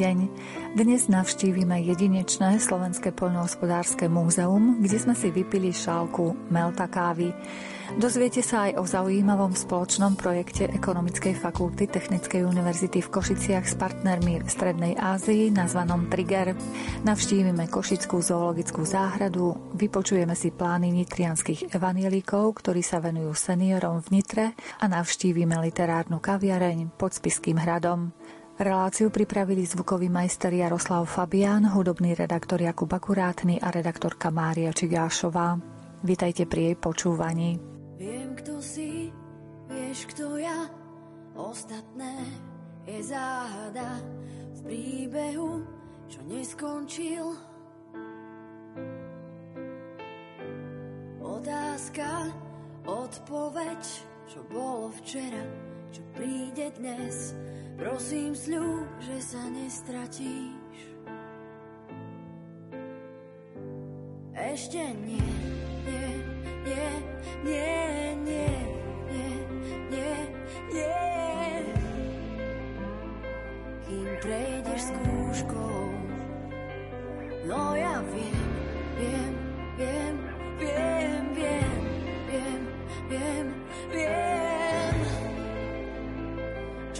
deň. Dnes navštívime jedinečné Slovenské poľnohospodárske múzeum, kde sme si vypili šálku Melta kávy. Dozviete sa aj o zaujímavom spoločnom projekte Ekonomickej fakulty Technickej univerzity v Košiciach s partnermi v Strednej Ázii nazvanom Trigger. Navštívime Košickú zoologickú záhradu, vypočujeme si plány nitrianských evanielikov, ktorí sa venujú seniorom v Nitre a navštívime literárnu kaviareň pod Spiským hradom. Reláciu pripravili zvukový majster Jaroslav Fabián, hudobný redaktor Jakub Akurátny a redaktorka Mária Čigášová. Vítajte pri jej počúvaní. Viem, kto si, vieš, kto ja, ostatné je záhada v príbehu, čo neskončil. Otázka, odpoveď, čo bolo včera, čo príde dnes. Prosím sľub, že sa nestratíš. Ešte nie, nie, nie, nie, nie, nie, nie, nie. Kým prejdeš skúškou, no ja viem, viem, viem, viem, viem, viem, viem, viem. viem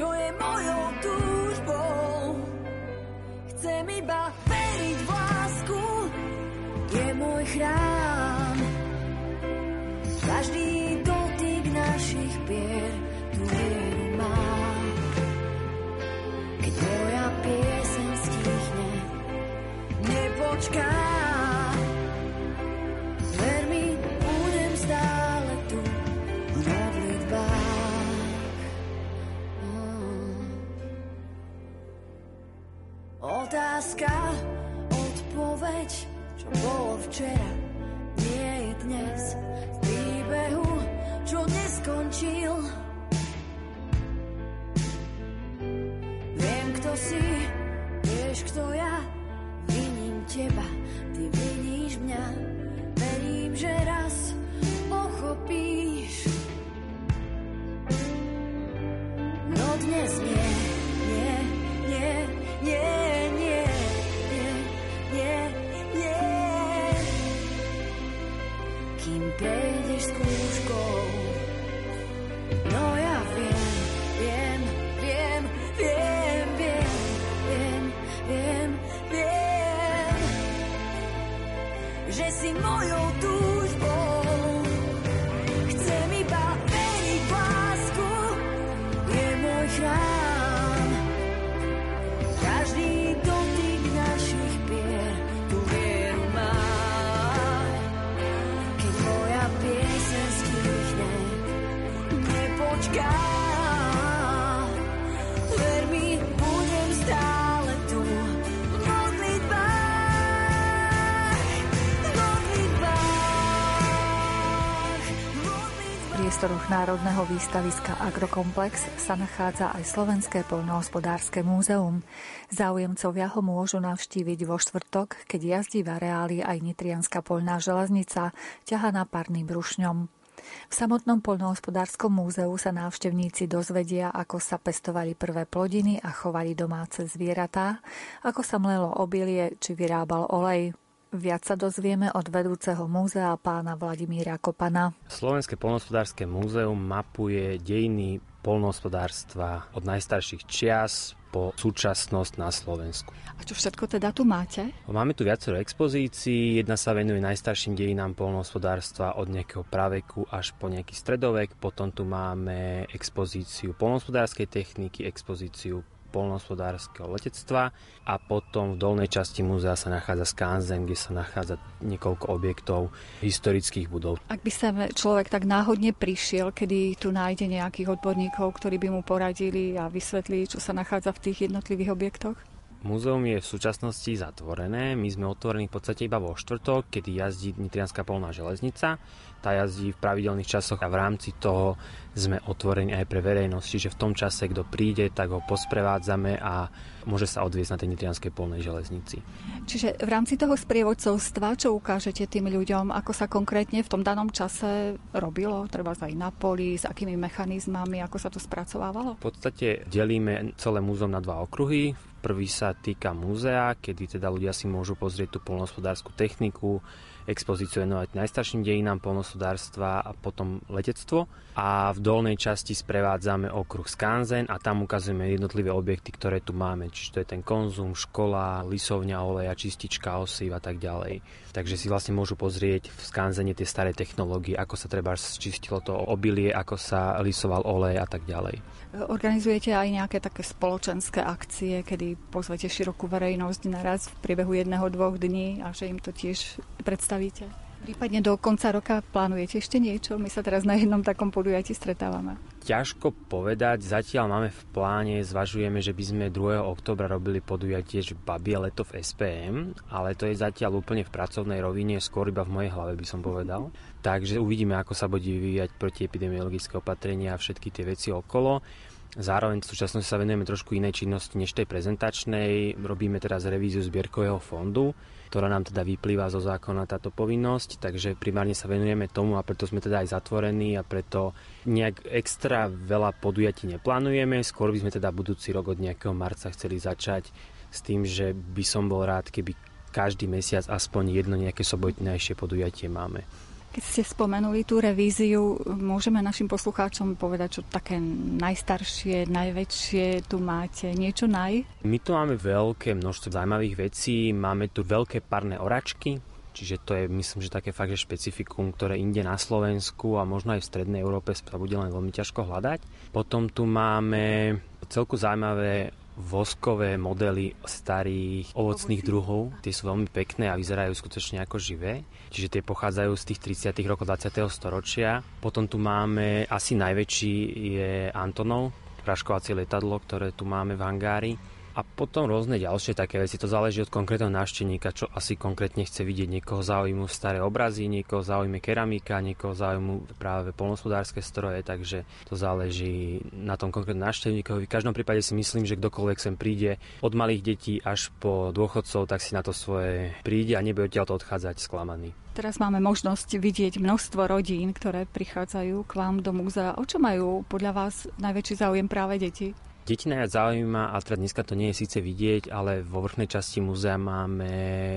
čo je mojou túžbou. Chcem iba veriť v lásku, je môj chrám. Každý dotyk našich pier tu vieru má. Keď moja pieseň stichne, nepočká. Národného výstaviska Agrokomplex sa nachádza aj Slovenské poľnohospodárske múzeum. Záujemcovia ho môžu navštíviť vo štvrtok, keď jazdí v areáli aj Nitrianská poľná železnica, ťahaná parným brušňom. V samotnom poľnohospodárskom múzeu sa návštevníci dozvedia, ako sa pestovali prvé plodiny a chovali domáce zvieratá, ako sa mlelo obilie či vyrábal olej. Viac sa dozvieme od vedúceho múzea pána Vladimíra Kopana. Slovenské polnohospodárske múzeum mapuje dejiny polnohospodárstva od najstarších čias po súčasnosť na Slovensku. A čo všetko teda tu máte? Máme tu viacero expozícií. Jedna sa venuje najstarším dejinám polnohospodárstva od nejakého praveku až po nejaký stredovek. Potom tu máme expozíciu polnohospodárskej techniky, expozíciu polnohospodárskeho letectva a potom v dolnej časti múzea sa nachádza skanzen, kde sa nachádza niekoľko objektov historických budov. Ak by sa človek tak náhodne prišiel, kedy tu nájde nejakých odborníkov, ktorí by mu poradili a vysvetlili, čo sa nachádza v tých jednotlivých objektoch? Múzeum je v súčasnosti zatvorené. My sme otvorení v podstate iba vo štvrtok, kedy jazdí Nitrianská polná železnica. Tá jazdí v pravidelných časoch a v rámci toho sme otvorení aj pre verejnosť. Čiže v tom čase, kto príde, tak ho posprevádzame a môže sa odviezť na tej Nitrianskej polnej železnici. Čiže v rámci toho sprievodcovstva, čo ukážete tým ľuďom, ako sa konkrétne v tom danom čase robilo, treba aj na poli, s akými mechanizmami, ako sa to spracovávalo? V podstate delíme celé múzeum na dva okruhy. Prvý sa týka múzea, kedy teda ľudia si môžu pozrieť tú polnohospodárskú techniku, expozíciu venovať najstarším dejinám polnospodárstva a potom letectvo. A v dolnej časti sprevádzame okruh Skanzen a tam ukazujeme jednotlivé objekty, ktoré tu máme. Čiže to je ten konzum, škola, lisovňa oleja, čistička osív a tak ďalej. Takže si vlastne môžu pozrieť v Skanzene tie staré technológie, ako sa treba čistilo to obilie, ako sa lisoval olej a tak ďalej. Organizujete aj nejaké také spoločenské akcie, kedy pozvete širokú verejnosť naraz v priebehu jedného, dvoch dní a že im to tiež predstavíte? Prípadne do konca roka plánujete ešte niečo? My sa teraz na jednom takom podujatí stretávame. Ťažko povedať, zatiaľ máme v pláne, zvažujeme, že by sme 2. oktobra robili podujatie že Babie leto v SPM, ale to je zatiaľ úplne v pracovnej rovine, skôr iba v mojej hlave by som povedal. Takže uvidíme, ako sa bude vyvíjať protiepidemiologické opatrenia a všetky tie veci okolo. Zároveň v súčasnosti sa venujeme trošku inej činnosti než tej prezentačnej. Robíme teraz revíziu zbierkového fondu, ktorá nám teda vyplýva zo zákona táto povinnosť, takže primárne sa venujeme tomu a preto sme teda aj zatvorení a preto nejak extra veľa podujatí neplánujeme, skôr by sme teda budúci rok od nejakého marca chceli začať s tým, že by som bol rád, keby každý mesiac aspoň jedno nejaké sobotnejšie podujatie máme. Keď ste spomenuli tú revíziu, môžeme našim poslucháčom povedať, čo také najstaršie, najväčšie tu máte? Niečo naj? My tu máme veľké množstvo zaujímavých vecí. Máme tu veľké parné oračky, Čiže to je, myslím, že také fakt, že špecifikum, ktoré inde na Slovensku a možno aj v Strednej Európe sa bude len veľmi ťažko hľadať. Potom tu máme celku zaujímavé voskové modely starých ovocných druhov. Tie sú veľmi pekné a vyzerajú skutočne ako živé. Čiže tie pochádzajú z tých 30. rokov 20. storočia. Potom tu máme asi najväčší je Antonov, praškovacie letadlo, ktoré tu máme v hangári a potom rôzne ďalšie také veci. To záleží od konkrétneho návštevníka, čo asi konkrétne chce vidieť. Niekoho zaujímu staré obrazy, niekoho zaujíma keramika, niekoho zaujímu práve polnospodárske stroje, takže to záleží na tom konkrétnom návštevníkovi. V každom prípade si myslím, že kdokoľvek sem príde od malých detí až po dôchodcov, tak si na to svoje príde a nebude odtiaľ odchádzať sklamaný. Teraz máme možnosť vidieť množstvo rodín, ktoré prichádzajú k vám do múzea. O čo majú podľa vás najväčší záujem práve deti? Deti najviac zaujíma, a teda dneska to nie je síce vidieť, ale vo vrchnej časti múzea máme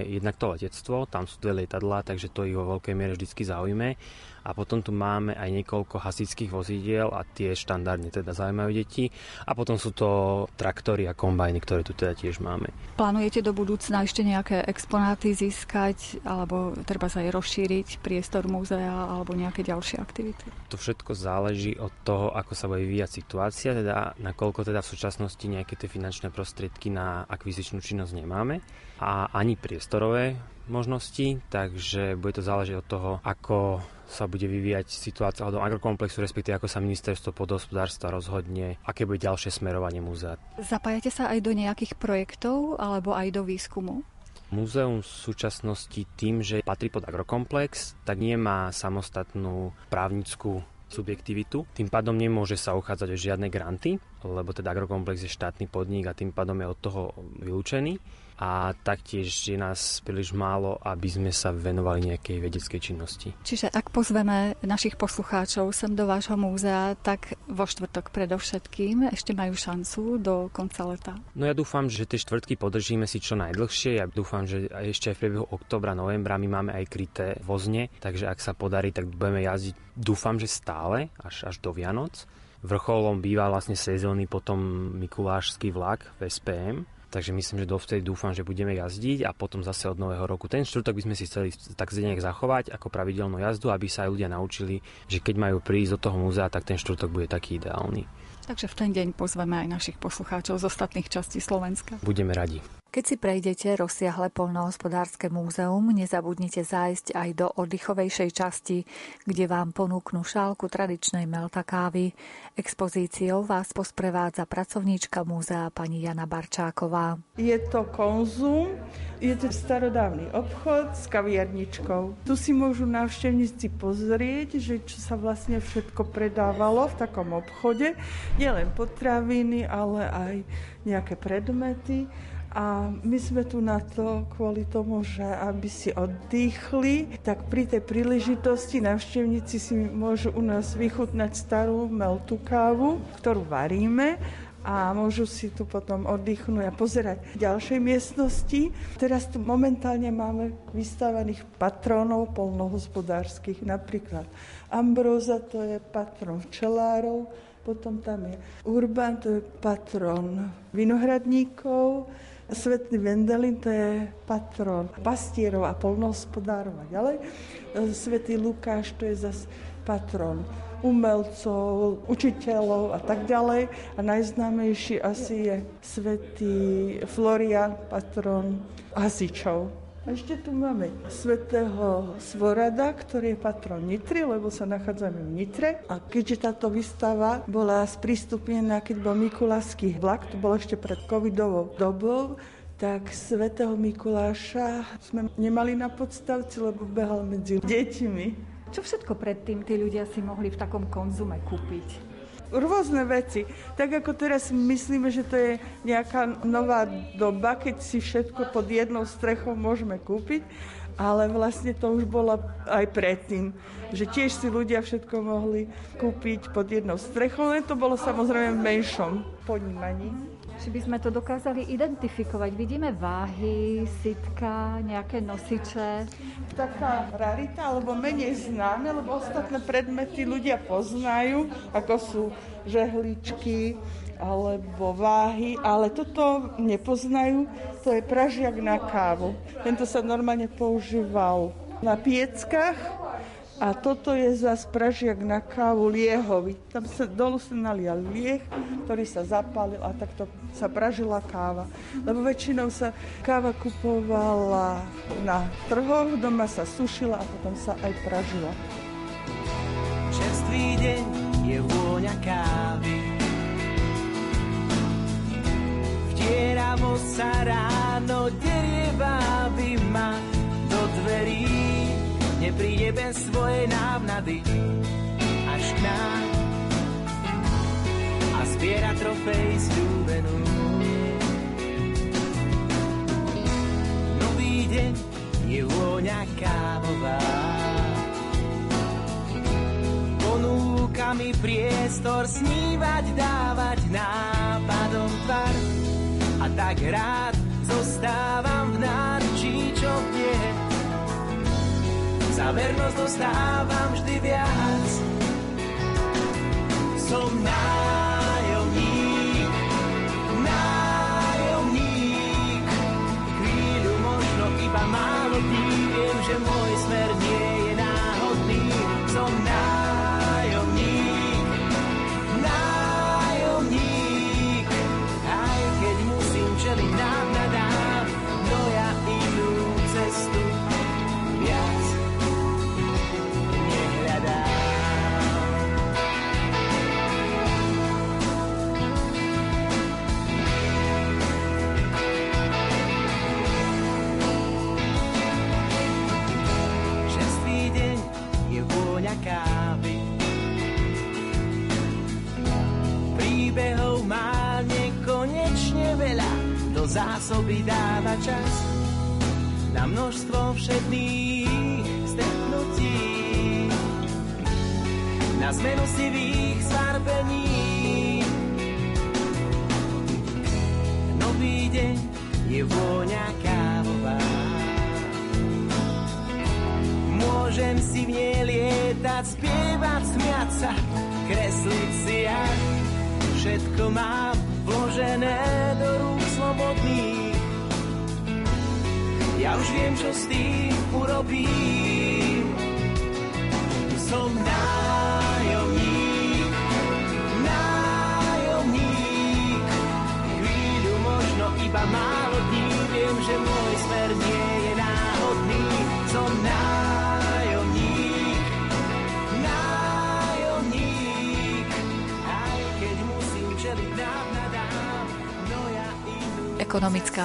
jednak to letectvo, tam sú dve lietadlá, takže to ich vo veľkej miere vždy zaujíme. A potom tu máme aj niekoľko hasičských vozidiel a tie štandardne teda zaujímajú deti. A potom sú to traktory a kombajny, ktoré tu teda tiež máme. Plánujete do budúcna ešte nejaké exponáty získať alebo treba sa aj rozšíriť priestor múzea alebo nejaké ďalšie aktivity? To všetko záleží od toho, ako sa bude vyvíjať situácia, teda nakoľko teda v súčasnosti nejaké tie finančné prostriedky na akvizičnú činnosť nemáme a ani priestorové možnosti, takže bude to záležiť od toho, ako sa bude vyvíjať situácia do agrokomplexu, respektíve ako sa ministerstvo podhospodárstva rozhodne, aké bude ďalšie smerovanie múzea. Zapájate sa aj do nejakých projektov alebo aj do výskumu? Múzeum v súčasnosti tým, že patrí pod agrokomplex, tak nemá samostatnú právnickú subjektivitu. Tým pádom nemôže sa uchádzať o žiadne granty, lebo teda agrokomplex je štátny podnik a tým pádom je od toho vylúčený a taktiež je nás príliš málo, aby sme sa venovali nejakej vedeckej činnosti. Čiže ak pozveme našich poslucháčov sem do vášho múzea, tak vo štvrtok predovšetkým ešte majú šancu do konca leta? No ja dúfam, že tie štvrtky podržíme si čo najdlhšie. Ja dúfam, že ešte aj v priebehu oktobra, novembra my máme aj kryté vozne, takže ak sa podarí, tak budeme jazdiť dúfam, že stále až, až do Vianoc. Vrcholom býva vlastne sezónny potom Mikulášsky vlak v SPM, takže myslím, že dovtedy dúfam, že budeme jazdiť a potom zase od nového roku. Ten štvrtok by sme si chceli tak nejak zachovať ako pravidelnú jazdu, aby sa aj ľudia naučili, že keď majú prísť do toho múzea, tak ten štvrtok bude taký ideálny. Takže v ten deň pozveme aj našich poslucháčov z ostatných častí Slovenska. Budeme radi. Keď si prejdete rozsiahle polnohospodárske múzeum, nezabudnite zájsť aj do oddychovejšej časti, kde vám ponúknú šálku tradičnej melta kávy. Expozíciou vás posprevádza pracovníčka múzea pani Jana Barčáková. Je to konzum, je to starodávny obchod s kaviarničkou. Tu si môžu návštevníci pozrieť, že čo sa vlastne všetko predávalo v takom obchode. Nielen potraviny, ale aj nejaké predmety a my sme tu na to kvôli tomu, že aby si oddychli, tak pri tej príležitosti navštevníci si môžu u nás vychutnať starú meltu kávu, ktorú varíme a môžu si tu potom oddychnúť a pozerať ďalšej miestnosti. Teraz tu momentálne máme vystávaných patrónov polnohospodárskych, napríklad Ambróza, to je patron včelárov, potom tam je Urban, to je patron vinohradníkov, Svetný Vendelin, to je patron pastierov a polnohospodárov a ďalej. Svetý Lukáš, to je zase patron umelcov, učiteľov a tak ďalej. A najznámejší asi je svätý Florian, patron hasičov. Ešte tu máme svätého Svorada, ktorý je patron Nitry, lebo sa nachádzame v Nitre. A keďže táto výstava bola sprístupnená, keď bol Mikulášsky vlak, to bolo ešte pred covidovou dobou, tak svätého Mikuláša sme nemali na podstavci, lebo behal medzi deťmi. Čo všetko predtým tí ľudia si mohli v takom konzume kúpiť? Rôzne veci. Tak ako teraz myslíme, že to je nejaká nová doba, keď si všetko pod jednou strechou môžeme kúpiť, ale vlastne to už bolo aj predtým, že tiež si ľudia všetko mohli kúpiť pod jednou strechou, len to bolo samozrejme v menšom ponímaní. Či by sme to dokázali identifikovať? Vidíme váhy, sitka, nejaké nosiče? Taká rarita, alebo menej známe, lebo ostatné predmety ľudia poznajú, ako sú žehličky, alebo váhy, ale toto nepoznajú, to je pražiak na kávu. Tento sa normálne používal na pieckach, a toto je za pražiak na kávu liehovi. Tam sa dolu sa nalial lieh, ktorý sa zapálil a takto sa pražila káva. Lebo väčšinou sa káva kupovala na trhoch, doma sa sušila a potom sa aj pražila. Čerstvý deň je vôňa kávy. Vtieravo sa ráno derie báby ma do dverí nepríde bez svojej návnady. Až k nám. A zbiera trofej slúbenú. Nový deň je vôňa kávová ponúka mi priestor snívať, dávať nápadom tvar. A tak rád zostávam v náručí, čo vnie za vernosť dostávam vždy viac. Som nájomník,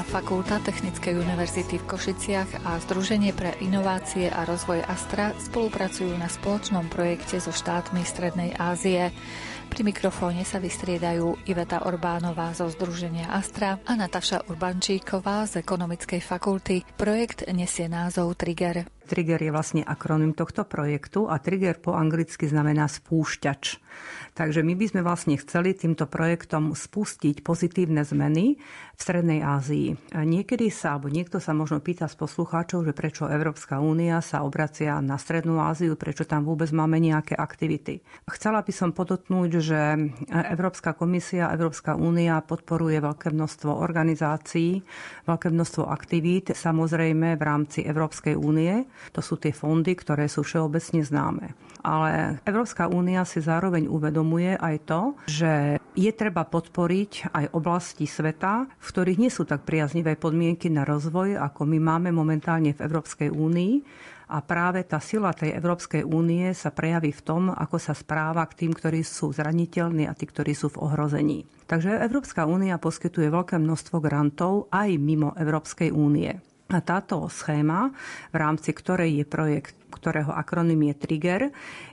fakulta Technickej univerzity v Košiciach a Združenie pre inovácie a rozvoj Astra spolupracujú na spoločnom projekte so štátmi Strednej Ázie. Pri mikrofóne sa vystriedajú Iveta Orbánová zo Združenia Astra a Nataša Urbančíková z Ekonomickej fakulty. Projekt nesie názov Trigger. Trigger je vlastne akronym tohto projektu a trigger po anglicky znamená spúšťač. Takže my by sme vlastne chceli týmto projektom spustiť pozitívne zmeny v Strednej Ázii. Niekedy sa, alebo niekto sa možno pýta z poslucháčov, že prečo Európska únia sa obracia na Strednú Áziu, prečo tam vôbec máme nejaké aktivity. Chcela by som podotknúť, že Európska komisia, Európska únia podporuje veľké množstvo organizácií, veľké množstvo aktivít, samozrejme v rámci Európskej únie. To sú tie fondy, ktoré sú všeobecne známe. Ale Európska únia si zároveň uvedomuje aj to, že je treba podporiť aj oblasti sveta, v ktorých nie sú tak priaznivé podmienky na rozvoj, ako my máme momentálne v Európskej únii. A práve tá sila tej Európskej únie sa prejaví v tom, ako sa správa k tým, ktorí sú zraniteľní a tí, ktorí sú v ohrození. Takže Európska únia poskytuje veľké množstvo grantov aj mimo Európskej únie. A táto schéma, v rámci ktorej je projekt, ktorého akronym je TRIGGER,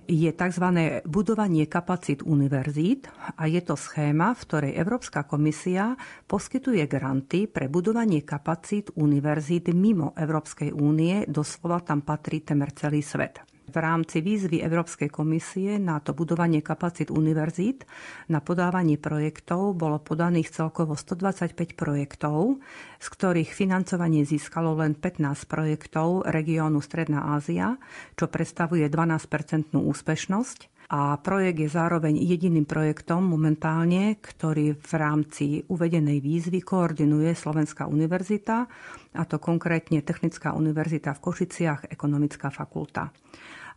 je tzv. budovanie kapacít univerzít a je to schéma, v ktorej Európska komisia poskytuje granty pre budovanie kapacít univerzít mimo Európskej únie, doslova tam patrí temer celý svet v rámci výzvy Európskej komisie na to budovanie kapacít univerzít na podávanie projektov bolo podaných celkovo 125 projektov, z ktorých financovanie získalo len 15 projektov regiónu Stredná Ázia, čo predstavuje 12-percentnú úspešnosť a projekt je zároveň jediným projektom momentálne, ktorý v rámci uvedenej výzvy koordinuje Slovenská univerzita, a to konkrétne Technická univerzita v Košiciach, ekonomická fakulta.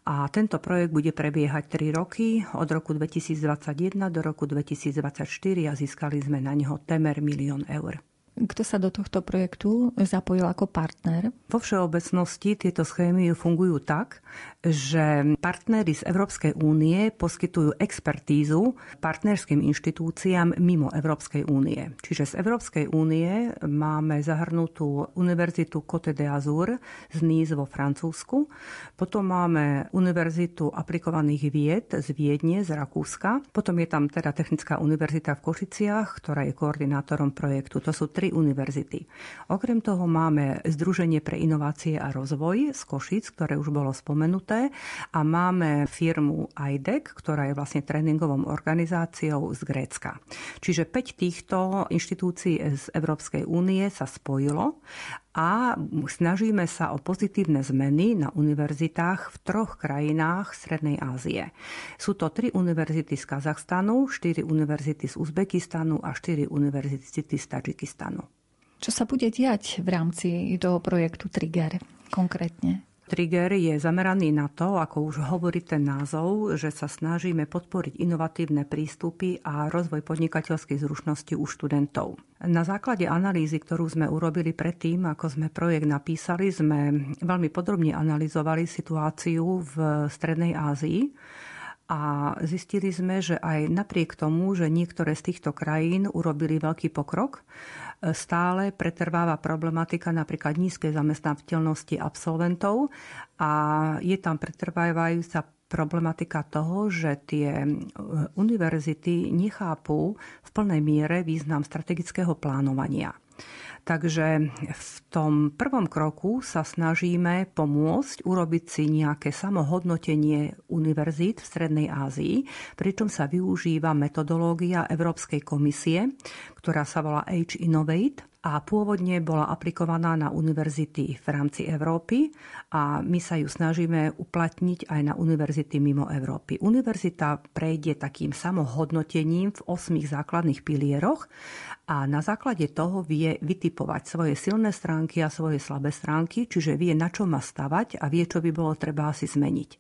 A tento projekt bude prebiehať 3 roky, od roku 2021 do roku 2024 a získali sme na neho temer milión eur. Kto sa do tohto projektu zapojil ako partner? Vo všeobecnosti tieto schémy fungujú tak, že partnery z Európskej únie poskytujú expertízu partnerským inštitúciám mimo Európskej únie. Čiže z Európskej únie máme zahrnutú Univerzitu Côte d'Azur z Nice vo Francúzsku, potom máme Univerzitu aplikovaných vied z Viedne, z Rakúska, potom je tam teda Technická univerzita v Košiciach, ktorá je koordinátorom projektu. To sú tri univerzity. Okrem toho máme Združenie pre inovácie a rozvoj z Košic, ktoré už bolo spomenuté a máme firmu IDEC, ktorá je vlastne tréningovou organizáciou z Grécka. Čiže 5 týchto inštitúcií z Európskej únie sa spojilo a snažíme sa o pozitívne zmeny na univerzitách v troch krajinách Strednej Ázie. Sú to tri univerzity z Kazachstanu, štyri univerzity z Uzbekistanu a štyri univerzity z Tadžikistanu. Čo sa bude diať v rámci toho projektu Trigger konkrétne? Trigger je zameraný na to, ako už hovorí ten názov, že sa snažíme podporiť inovatívne prístupy a rozvoj podnikateľskej zručnosti u študentov. Na základe analýzy, ktorú sme urobili predtým, ako sme projekt napísali, sme veľmi podrobne analyzovali situáciu v Strednej Ázii a zistili sme, že aj napriek tomu, že niektoré z týchto krajín urobili veľký pokrok, stále pretrváva problematika napríklad nízkej zamestnateľnosti absolventov a je tam pretrvávajúca problematika toho, že tie e, univerzity nechápu v plnej miere význam strategického plánovania. Takže v tom prvom kroku sa snažíme pomôcť urobiť si nejaké samohodnotenie univerzít v Strednej Ázii, pričom sa využíva metodológia Európskej komisie, ktorá sa volá Age Innovate a pôvodne bola aplikovaná na univerzity v rámci Európy a my sa ju snažíme uplatniť aj na univerzity mimo Európy. Univerzita prejde takým samohodnotením v osmých základných pilieroch a na základe toho vie vytipovať svoje silné stránky a svoje slabé stránky, čiže vie, na čo má stavať a vie, čo by bolo treba asi zmeniť.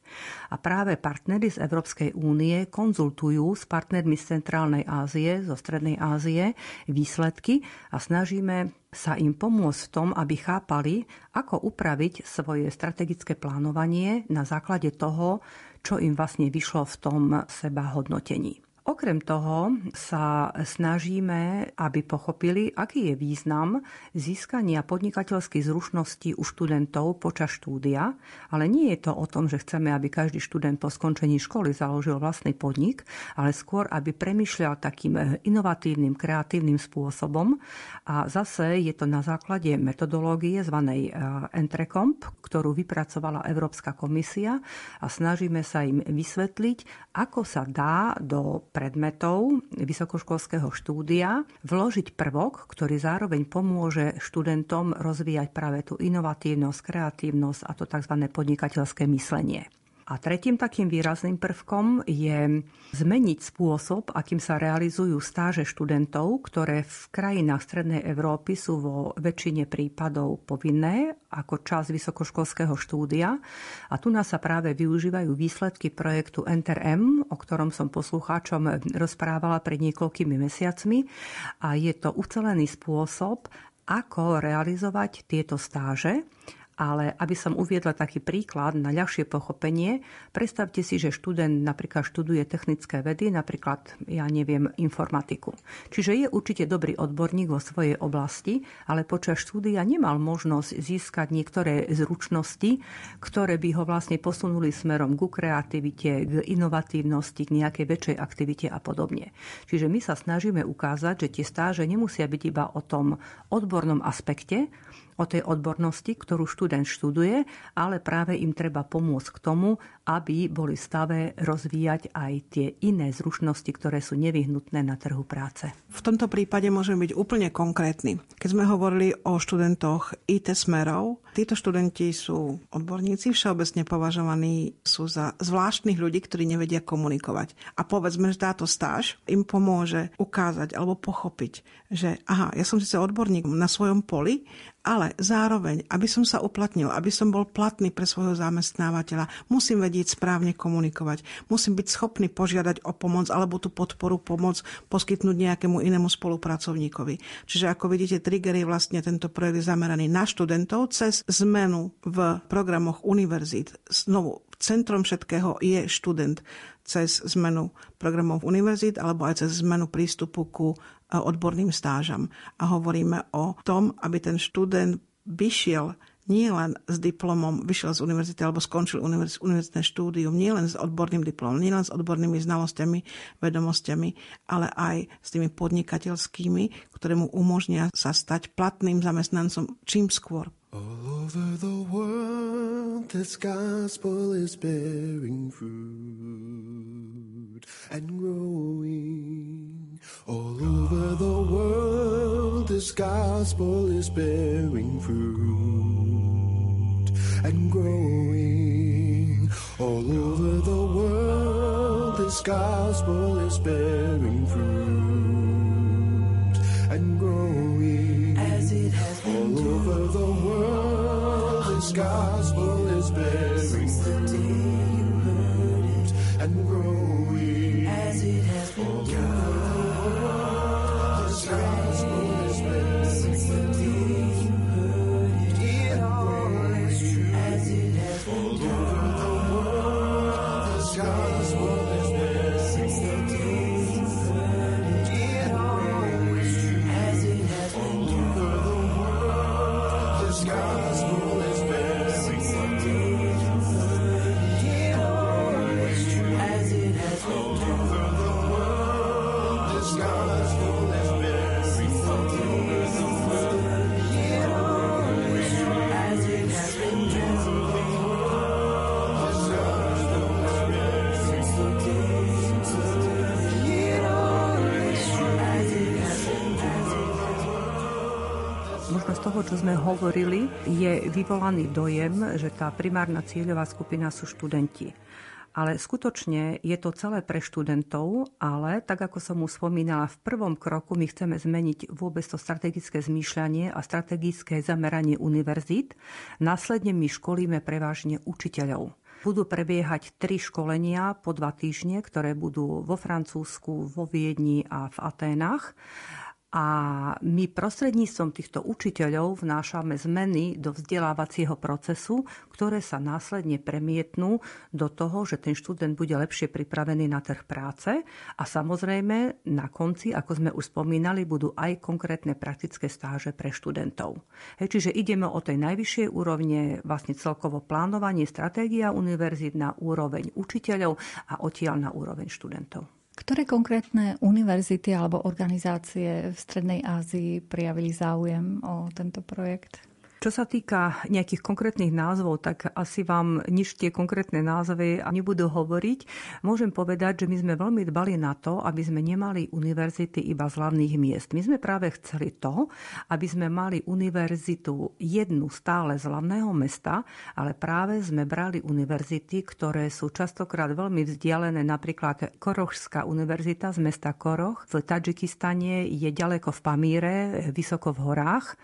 A práve partnery z Európskej únie konzultujú s partnermi z Centrálnej Ázie, zo Strednej Ázie výsledky a snažíme sa im pomôcť v tom, aby chápali, ako upraviť svoje strategické plánovanie na základe toho, čo im vlastne vyšlo v tom seba hodnotení. Okrem toho sa snažíme, aby pochopili, aký je význam získania podnikateľských zručností u študentov počas štúdia, ale nie je to o tom, že chceme, aby každý študent po skončení školy založil vlastný podnik, ale skôr, aby premyšľal takým inovatívnym, kreatívnym spôsobom. A zase je to na základe metodológie zvanej eh, Entrecomp, ktorú vypracovala Európska komisia a snažíme sa im vysvetliť, ako sa dá do predmetov vysokoškolského štúdia vložiť prvok, ktorý zároveň pomôže študentom rozvíjať práve tú inovatívnosť, kreatívnosť a to tzv. podnikateľské myslenie. A tretím takým výrazným prvkom je zmeniť spôsob, akým sa realizujú stáže študentov, ktoré v krajinách Strednej Európy sú vo väčšine prípadov povinné ako čas vysokoškolského štúdia. A tu nás sa práve využívajú výsledky projektu Enter M, o ktorom som poslucháčom rozprávala pred niekoľkými mesiacmi. A je to ucelený spôsob, ako realizovať tieto stáže ale aby som uviedla taký príklad na ľahšie pochopenie, predstavte si, že študent napríklad študuje technické vedy, napríklad, ja neviem, informatiku. Čiže je určite dobrý odborník vo svojej oblasti, ale počas štúdia nemal možnosť získať niektoré zručnosti, ktoré by ho vlastne posunuli smerom ku kreativite, k inovatívnosti, k nejakej väčšej aktivite a podobne. Čiže my sa snažíme ukázať, že tie stáže nemusia byť iba o tom odbornom aspekte, o tej odbornosti, ktorú študent študuje, ale práve im treba pomôcť k tomu, aby boli v stave rozvíjať aj tie iné zručnosti, ktoré sú nevyhnutné na trhu práce. V tomto prípade môžeme byť úplne konkrétni. Keď sme hovorili o študentoch IT smerov, títo študenti sú odborníci, všeobecne považovaní sú za zvláštnych ľudí, ktorí nevedia komunikovať. A povedzme, že táto stáž im pomôže ukázať alebo pochopiť, že aha, ja som síce odborník na svojom poli, ale zároveň, aby som sa uplatnil, aby som bol platný pre svojho zamestnávateľa, musím vedieť správne komunikovať. Musím byť schopný požiadať o pomoc alebo tú podporu pomoc poskytnúť nejakému inému spolupracovníkovi. Čiže ako vidíte, Trigger je vlastne tento projekt zameraný na študentov cez zmenu v programoch univerzít. Znovu, centrom všetkého je študent cez zmenu programov univerzít alebo aj cez zmenu prístupu ku odborným stážam. A hovoríme o tom, aby ten študent vyšiel nie len s diplomom, vyšiel z univerzity alebo skončil univerz, univerzitné štúdium, nie len s odborným diplomom, nie len s odbornými znalosťami, vedomostiami, ale aj s tými podnikateľskými, ktoré mu umožnia sa stať platným zamestnancom čím skôr. All over the world this gospel is bearing fruit and growing All over the world, this gospel is bearing fruit and growing. All over the world, this gospel is bearing fruit and growing. As it has been all over the world, this gospel is bearing fruit and growing. As it has been čo sme hovorili, je vyvolaný dojem, že tá primárna cieľová skupina sú študenti. Ale skutočne je to celé pre študentov, ale tak ako som už spomínala, v prvom kroku my chceme zmeniť vôbec to strategické zmýšľanie a strategické zameranie univerzít. Následne my školíme prevažne učiteľov. Budú prebiehať tri školenia po dva týždne, ktoré budú vo Francúzsku, vo Viedni a v Aténach A my prostredníctvom týchto učiteľov vnášame zmeny do vzdelávacieho procesu, ktoré sa následne premietnú do toho, že ten študent bude lepšie pripravený na trh práce a samozrejme na konci, ako sme už spomínali, budú aj konkrétne praktické stáže pre študentov. Hej, čiže ideme o tej najvyššej úrovne vlastne celkovo plánovanie, stratégia univerzít na úroveň učiteľov a odtiaľ na úroveň študentov. Ktoré konkrétne univerzity alebo organizácie v Strednej Ázii prijavili záujem o tento projekt? Čo sa týka nejakých konkrétnych názvov, tak asi vám nič tie konkrétne názvy nebudú hovoriť. Môžem povedať, že my sme veľmi dbali na to, aby sme nemali univerzity iba z hlavných miest. My sme práve chceli to, aby sme mali univerzitu jednu stále z hlavného mesta, ale práve sme brali univerzity, ktoré sú častokrát veľmi vzdialené. Napríklad Korošská univerzita z mesta Koroch v Tadžikistane je ďaleko v Pamíre, vysoko v horách.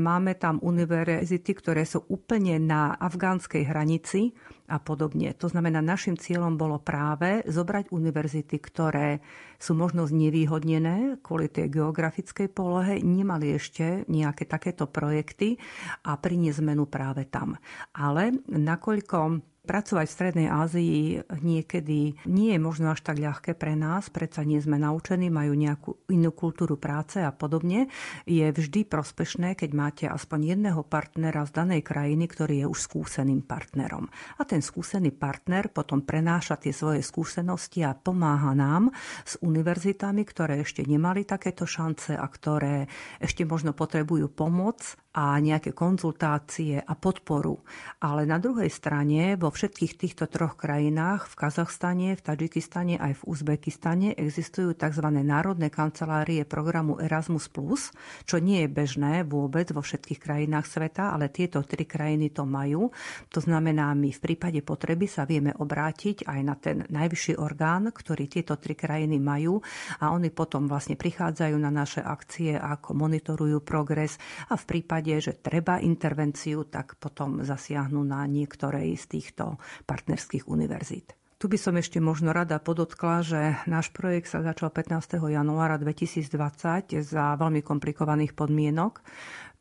Máme tam univerzitu univerzity, ktoré sú úplne na afgánskej hranici a podobne. To znamená, našim cieľom bolo práve zobrať univerzity, ktoré sú možno znevýhodnené kvôli tej geografickej polohe, nemali ešte nejaké takéto projekty a priniesť zmenu práve tam. Ale nakoľko Pracovať v Strednej Ázii niekedy nie je možno až tak ľahké pre nás, predsa nie sme naučení, majú nejakú inú kultúru práce a podobne. Je vždy prospešné, keď máte aspoň jedného partnera z danej krajiny, ktorý je už skúseným partnerom. A ten skúsený partner potom prenáša tie svoje skúsenosti a pomáha nám s univerzitami, ktoré ešte nemali takéto šance a ktoré ešte možno potrebujú pomoc a nejaké konzultácie a podporu. Ale na druhej strane vo všetkých týchto troch krajinách, v Kazachstane, v Tadžikistane aj v Uzbekistane existujú tzv. národné kancelárie programu Erasmus+, čo nie je bežné vôbec vo všetkých krajinách sveta, ale tieto tri krajiny to majú. To znamená, my v prípade potreby sa vieme obrátiť aj na ten najvyšší orgán, ktorý tieto tri krajiny majú a oni potom vlastne prichádzajú na naše akcie, ako monitorujú progres a v prípade prípade, že treba intervenciu, tak potom zasiahnu na niektorej z týchto partnerských univerzít. Tu by som ešte možno rada podotkla, že náš projekt sa začal 15. januára 2020 za veľmi komplikovaných podmienok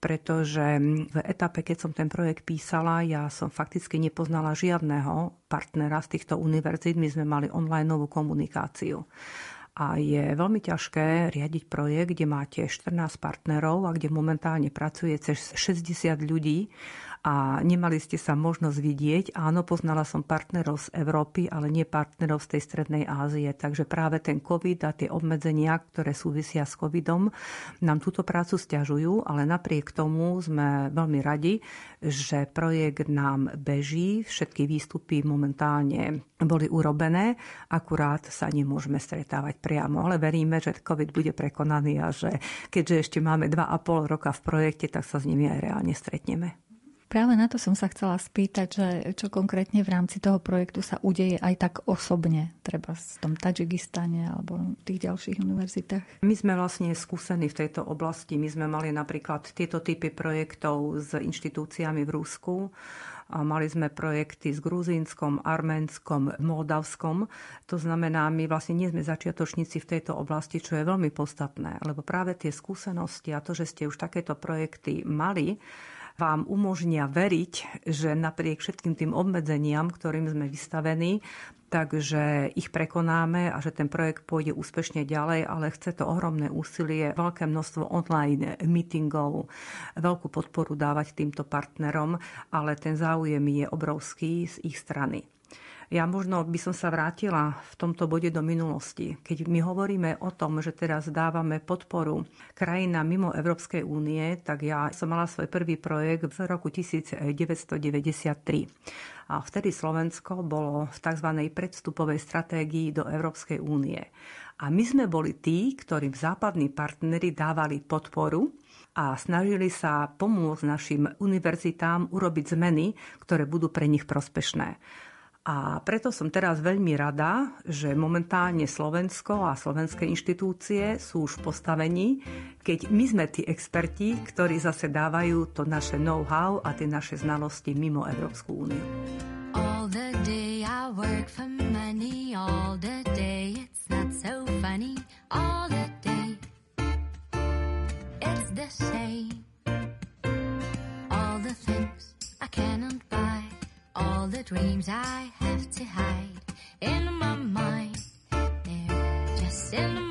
pretože v etape, keď som ten projekt písala, ja som fakticky nepoznala žiadneho partnera z týchto univerzít. My sme mali online novú komunikáciu a je veľmi ťažké riadiť projekt, kde máte 14 partnerov a kde momentálne pracuje cez 60 ľudí a nemali ste sa možnosť vidieť. Áno, poznala som partnerov z Európy, ale nie partnerov z tej Strednej Ázie. Takže práve ten COVID a tie obmedzenia, ktoré súvisia s COVIDom, nám túto prácu stiažujú, ale napriek tomu sme veľmi radi, že projekt nám beží, všetky výstupy momentálne boli urobené, akurát sa nemôžeme stretávať priamo, ale veríme, že COVID bude prekonaný a že keďže ešte máme 2,5 roka v projekte, tak sa s nimi aj reálne stretneme. Práve na to som sa chcela spýtať, že čo konkrétne v rámci toho projektu sa udeje aj tak osobne, treba v tom Tadžikistane alebo v tých ďalších univerzitách. My sme vlastne skúsení v tejto oblasti. My sme mali napríklad tieto typy projektov s inštitúciami v Rusku. A mali sme projekty s Gruzínskom, Arménskom, Moldavskom. To znamená, my vlastne nie sme začiatočníci v tejto oblasti, čo je veľmi podstatné, lebo práve tie skúsenosti a to, že ste už takéto projekty mali, vám umožnia veriť, že napriek všetkým tým obmedzeniam, ktorým sme vystavení, takže ich prekonáme a že ten projekt pôjde úspešne ďalej, ale chce to ohromné úsilie, veľké množstvo online meetingov, veľkú podporu dávať týmto partnerom, ale ten záujem je obrovský z ich strany. Ja možno by som sa vrátila v tomto bode do minulosti. Keď my hovoríme o tom, že teraz dávame podporu krajinám mimo Európskej únie, tak ja som mala svoj prvý projekt v roku 1993. A vtedy Slovensko bolo v tzv. predstupovej stratégii do Európskej únie. A my sme boli tí, ktorým západní partnery dávali podporu a snažili sa pomôcť našim univerzitám urobiť zmeny, ktoré budú pre nich prospešné. A preto som teraz veľmi rada, že momentálne Slovensko a slovenské inštitúcie sú už v postavení, keď my sme tí experti, ktorí zase dávajú to naše know-how a tie naše znalosti mimo Európsku úniu. All the day I work for money, all the day it's not so funny, all the day the same. All the things I cannot all the dreams I have to hide in my mind. They're just in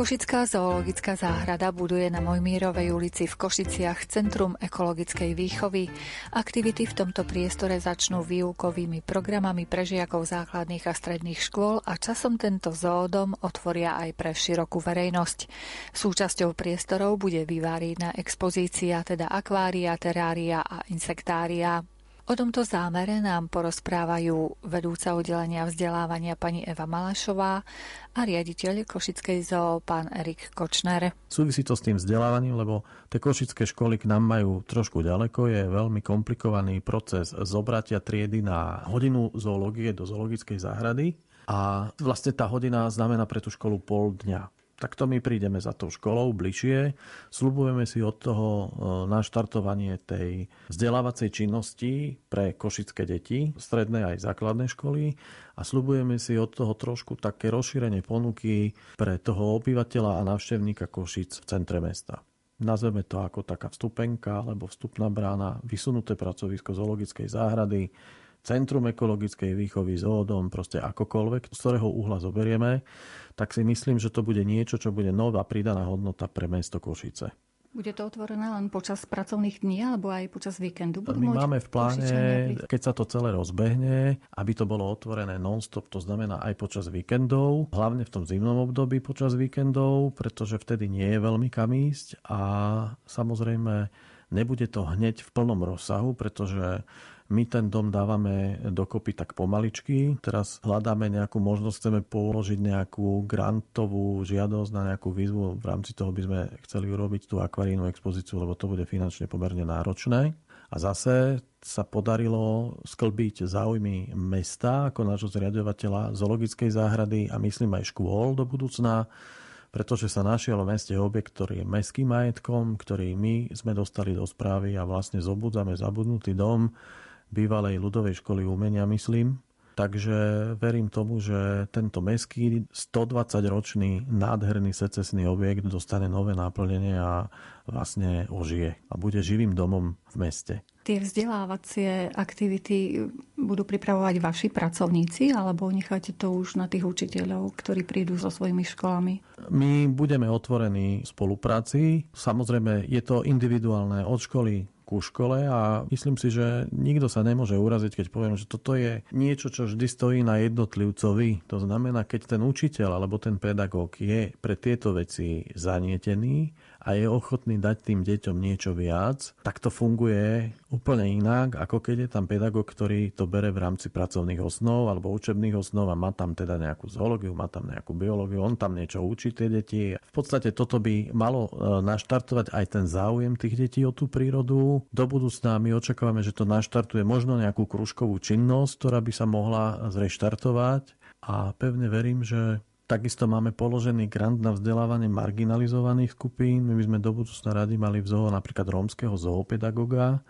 Košická zoologická záhrada buduje na Mojmírovej ulici v Košiciach Centrum ekologickej výchovy. Aktivity v tomto priestore začnú výukovými programami pre žiakov základných a stredných škôl a časom tento zoodom otvoria aj pre širokú verejnosť. Súčasťou priestorov bude vyváriná expozícia, teda akvária, terária a insektária. O tomto zámere nám porozprávajú vedúca oddelenia vzdelávania pani Eva Malašová a riaditeľ Košickej zoo pán Erik Kočner. Súvisí to s tým vzdelávaním, lebo tie košické školy k nám majú trošku ďaleko. Je veľmi komplikovaný proces zobratia triedy na hodinu zoológie do zoologickej záhrady a vlastne tá hodina znamená pre tú školu pol dňa. Takto my prídeme za tou školou bližšie, slubujeme si od toho e, naštartovanie tej vzdelávacej činnosti pre košické deti, stredné aj základné školy a slubujeme si od toho trošku také rozšírenie ponuky pre toho obyvateľa a návštevníka Košic v centre mesta. Nazveme to ako taká vstupenka alebo vstupná brána, vysunuté pracovisko zoologickej záhrady, centrum ekologickej výchovy, zoodom, proste akokoľvek, z ktorého uhla zoberieme, tak si myslím, že to bude niečo, čo bude nová pridaná hodnota pre mesto Košice. Bude to otvorené len počas pracovných dní alebo aj počas víkendu? Budú My máme v pláne, keď sa to celé rozbehne, aby to bolo otvorené non-stop, to znamená aj počas víkendov, hlavne v tom zimnom období počas víkendov, pretože vtedy nie je veľmi kam ísť a samozrejme nebude to hneď v plnom rozsahu, pretože my ten dom dávame dokopy tak pomaličky. Teraz hľadáme nejakú možnosť, chceme položiť nejakú grantovú žiadosť na nejakú výzvu. V rámci toho by sme chceli urobiť tú akvarijnú expozíciu, lebo to bude finančne pomerne náročné. A zase sa podarilo sklbiť záujmy mesta ako nášho zriadovateľa zoologickej záhrady a myslím aj škôl do budúcna, pretože sa našiel v meste objekt, ktorý je mestským majetkom, ktorý my sme dostali do správy a vlastne zobudzame zabudnutý dom bývalej ľudovej školy umenia, myslím. Takže verím tomu, že tento meský 120-ročný nádherný secesný objekt dostane nové náplnenie a vlastne ožije a bude živým domom v meste. Tie vzdelávacie aktivity budú pripravovať vaši pracovníci alebo necháte to už na tých učiteľov, ktorí prídu so svojimi školami? My budeme otvorení spolupráci. Samozrejme, je to individuálne od školy ku škole a myslím si, že nikto sa nemôže uraziť, keď poviem, že toto je niečo, čo vždy stojí na jednotlivcovi. To znamená, keď ten učiteľ alebo ten pedagóg je pre tieto veci zanietený a je ochotný dať tým deťom niečo viac, tak to funguje úplne inak, ako keď je tam pedagóg, ktorý to bere v rámci pracovných osnov alebo učebných osnov a má tam teda nejakú zoológiu, má tam nejakú biológiu, on tam niečo učí tie deti. V podstate toto by malo e, naštartovať aj ten záujem tých detí o tú prírodu. Do budúcna my očakávame, že to naštartuje možno nejakú kružkovú činnosť, ktorá by sa mohla zreštartovať a pevne verím, že Takisto máme položený grant na vzdelávanie marginalizovaných skupín. My by sme do budúcna rady mali v napríklad rómskeho zoopedagoga.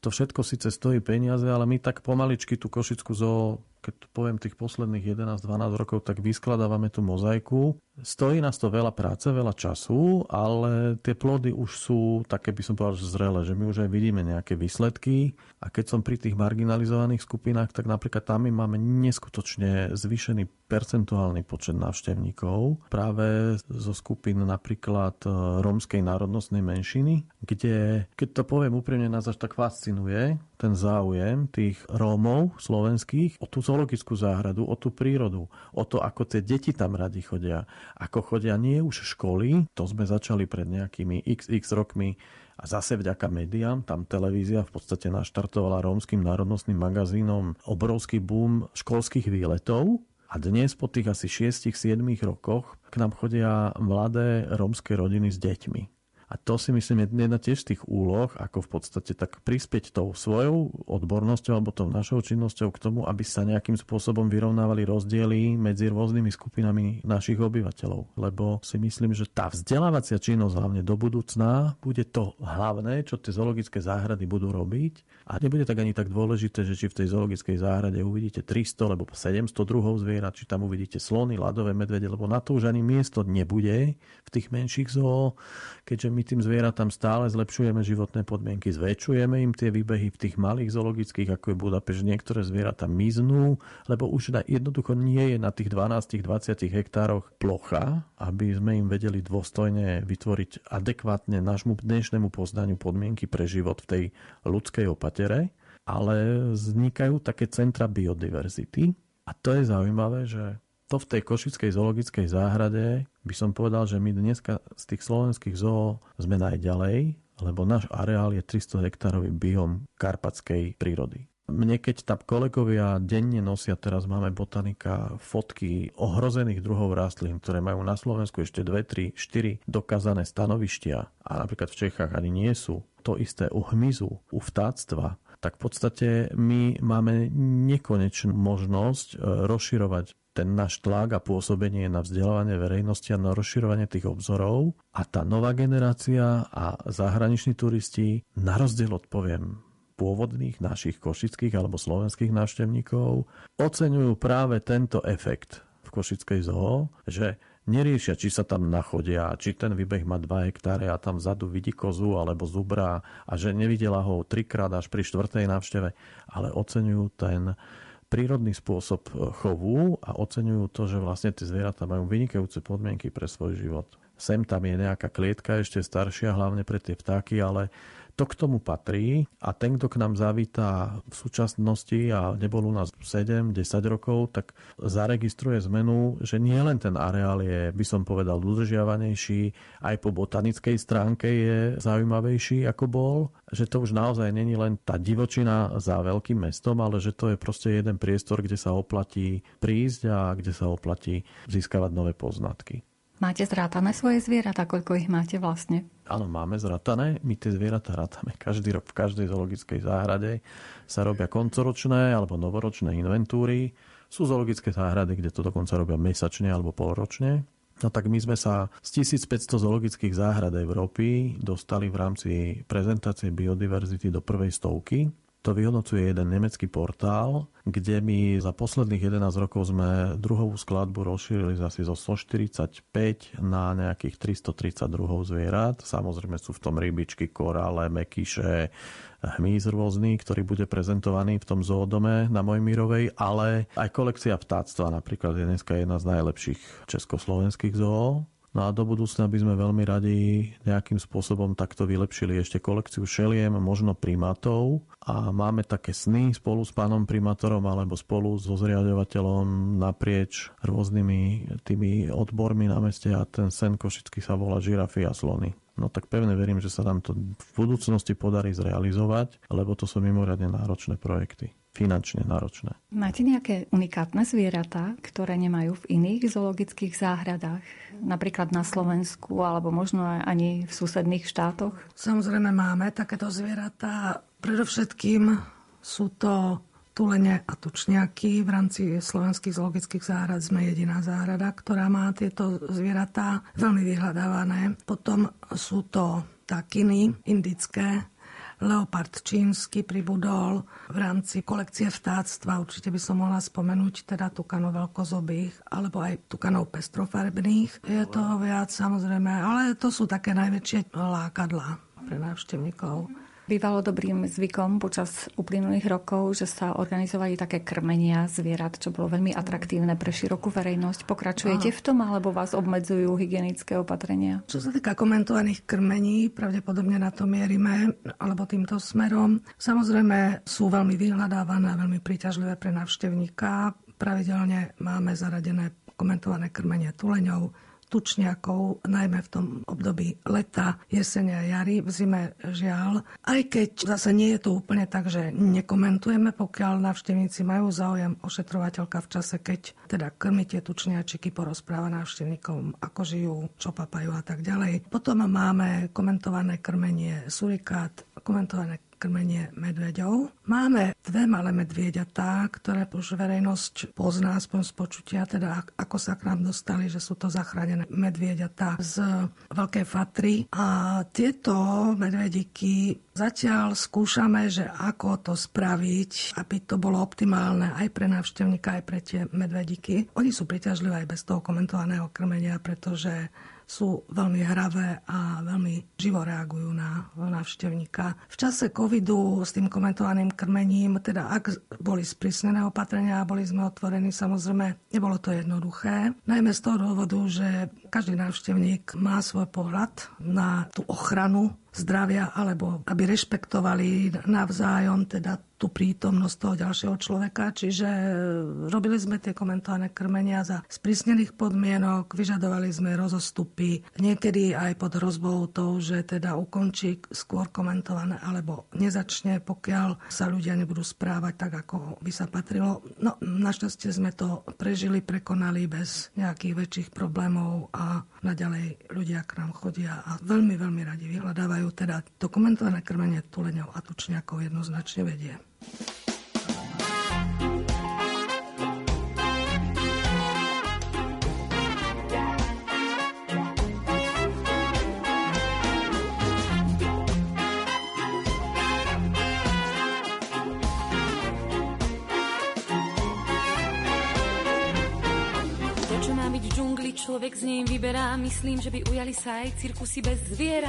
To všetko síce stojí peniaze, ale my tak pomaličky tú Košickú zoo keď poviem tých posledných 11-12 rokov, tak vyskladávame tú mozaiku. Stojí nás to veľa práce, veľa času, ale tie plody už sú také, by som povedal, že zrele, že my už aj vidíme nejaké výsledky. A keď som pri tých marginalizovaných skupinách, tak napríklad tam my máme neskutočne zvýšený percentuálny počet návštevníkov práve zo skupín napríklad e, rómskej národnostnej menšiny, kde, keď to poviem úprimne, nás až tak fascinuje ten záujem tých Rómov slovenských o tú zoologickú záhradu, o tú prírodu, o to, ako tie deti tam radi chodia. Ako chodia nie už školy, to sme začali pred nejakými xx rokmi a zase vďaka médiám, tam televízia v podstate naštartovala rómskym národnostným magazínom obrovský boom školských výletov, a dnes po tých asi 6-7 rokoch k nám chodia mladé rómske rodiny s deťmi. A to si myslím je jedna tiež z tých úloh, ako v podstate tak prispieť tou svojou odbornosťou alebo tou našou činnosťou k tomu, aby sa nejakým spôsobom vyrovnávali rozdiely medzi rôznymi skupinami našich obyvateľov. Lebo si myslím, že tá vzdelávacia činnosť hlavne do budúcna bude to hlavné, čo tie zoologické záhrady budú robiť. A nebude tak ani tak dôležité, že či v tej zoologickej záhrade uvidíte 300 alebo 700 druhov zvierat, či tam uvidíte slony, ľadové medvede, lebo na to už ani miesto nebude v tých menších zoo, keďže my tým zvieratám stále zlepšujeme životné podmienky, zväčšujeme im tie výbehy v tých malých zoologických, ako je Budapešť, niektoré zvieratá miznú, lebo už jednoducho nie je na tých 12-20 hektároch plocha, aby sme im vedeli dôstojne vytvoriť adekvátne nášmu dnešnému poznaniu podmienky pre život v tej ľudskej opatere, ale vznikajú také centra biodiverzity a to je zaujímavé, že to v tej Košickej zoologickej záhrade by som povedal, že my dneska z tých slovenských zoo sme najďalej, lebo náš areál je 300 hektárový biom karpatskej prírody. Mne keď tam kolegovia denne nosia, teraz máme botanika, fotky ohrozených druhov rastlín, ktoré majú na Slovensku ešte 2, 3, 4 dokázané stanovištia a napríklad v Čechách ani nie sú. To isté u hmyzu, u vtáctva, tak v podstate my máme nekonečnú možnosť e, rozširovať ten náš tlak a pôsobenie na vzdelávanie verejnosti a na rozširovanie tých obzorov. A tá nová generácia a zahraniční turisti, na rozdiel od poviem pôvodných našich košických alebo slovenských návštevníkov, oceňujú práve tento efekt v Košickej zoo, že neriešia, či sa tam nachodia, či ten výbeh má 2 hektáre a tam vzadu vidí kozu alebo zubra a že nevidela ho trikrát až pri štvrtej návšteve, ale oceňujú ten prírodný spôsob e, chovu a oceňujú to, že vlastne tie zvieratá majú vynikajúce podmienky pre svoj život. Sem tam je nejaká klietka ešte staršia, hlavne pre tie vtáky, ale to k tomu patrí a ten, kto k nám zavítá v súčasnosti a nebol u nás 7-10 rokov, tak zaregistruje zmenu, že nie len ten areál je, by som povedal, udržiavanejší, aj po botanickej stránke je zaujímavejší ako bol, že to už naozaj není len tá divočina za veľkým mestom, ale že to je proste jeden priestor, kde sa oplatí prísť a kde sa oplatí získavať nové poznatky. Máte zrátané svoje zvieratá, koľko ich máte vlastne? Áno, máme zratané. My tie zvieratá rátame každý rok v každej zoologickej záhrade. Sa robia koncoročné alebo novoročné inventúry. Sú zoologické záhrady, kde to dokonca robia mesačne alebo polročne. No tak my sme sa z 1500 zoologických záhrad Európy dostali v rámci prezentácie biodiverzity do prvej stovky. To vyhodnocuje jeden nemecký portál, kde my za posledných 11 rokov sme druhovú skladbu rozšírili asi zo 145 na nejakých 330 druhov zvierat. Samozrejme sú v tom rybičky, korále, mekyše, hmyz rôzny, ktorý bude prezentovaný v tom zoodome na Mojmírovej, ale aj kolekcia vtáctva napríklad je dneska jedna z najlepších československých zoó No a do budúcna by sme veľmi radi nejakým spôsobom takto vylepšili ešte kolekciu šeliem, možno primátov a máme také sny spolu s pánom primátorom alebo spolu so zriadovateľom naprieč rôznymi tými odbormi na meste a ten sen košický sa volá žirafy a slony. No tak pevne verím, že sa nám to v budúcnosti podarí zrealizovať, lebo to sú mimoriadne náročné projekty finančne náročné. Máte nejaké unikátne zvieratá, ktoré nemajú v iných zoologických záhradách? Napríklad na Slovensku, alebo možno aj ani v susedných štátoch? Samozrejme máme takéto zvieratá. Predovšetkým sú to tulene a tučniaky. V rámci slovenských zoologických záhrad sme jediná záhrada, ktorá má tieto zvieratá veľmi vyhľadávané. Potom sú to takiny indické, Leopard čínsky pribudol v rámci kolekcie vtáctva. Určite by som mohla spomenúť teda tukanov veľkozobých alebo aj tukanov pestrofarbných. Je toho viac samozrejme, ale to sú také najväčšie lákadlá pre návštevníkov. Bývalo dobrým zvykom počas uplynulých rokov, že sa organizovali také krmenia zvierat, čo bolo veľmi atraktívne pre širokú verejnosť. Pokračujete v tom, alebo vás obmedzujú hygienické opatrenia? Čo sa týka komentovaných krmení, pravdepodobne na to mierime, alebo týmto smerom. Samozrejme sú veľmi vyhľadávané veľmi príťažlivé pre návštevníka. Pravidelne máme zaradené komentované krmenie tuleňov, tučniakov, najmä v tom období leta, jesene a jary, v zime žiaľ. Aj keď zase nie je to úplne tak, že nekomentujeme, pokiaľ návštevníci majú záujem, ošetrovateľka v čase, keď teda krmíte tučniačiky, porozpráva návštevníkom, ako žijú, čo papajú a tak ďalej. Potom máme komentované krmenie surikát, komentované krmenie medveďov. Máme dve malé medvieďatá, ktoré už verejnosť pozná aspoň z počutia, teda ako sa k nám dostali, že sú to zachránené medvieďatá z Veľkej Fatry. A tieto medvediky zatiaľ skúšame, že ako to spraviť, aby to bolo optimálne aj pre návštevníka, aj pre tie medvediky. Oni sú priťažlivé aj bez toho komentovaného krmenia, pretože sú veľmi hravé a veľmi živo reagujú na návštevníka. V čase covidu s tým komentovaným krmením, teda ak boli sprísnené opatrenia a boli sme otvorení, samozrejme nebolo to jednoduché. Najmä z toho dôvodu, že každý návštevník má svoj pohľad na tú ochranu zdravia, alebo aby rešpektovali navzájom teda tú prítomnosť toho ďalšieho človeka. Čiže e, robili sme tie komentované krmenia za sprísnených podmienok, vyžadovali sme rozostupy, niekedy aj pod hrozbou toho, že teda ukončí skôr komentované alebo nezačne, pokiaľ sa ľudia nebudú správať tak, ako by sa patrilo. No, našťastie sme to prežili, prekonali bez nejakých väčších problémov a naďalej ľudia k nám chodia a veľmi, veľmi radi vyhľadávajú teda dokumentované krmenie tuleňov a tučniakov jednoznačne vedie. Človek z nej vyberá. Myslím, že by ujali sa aj cirkusy bez zviera.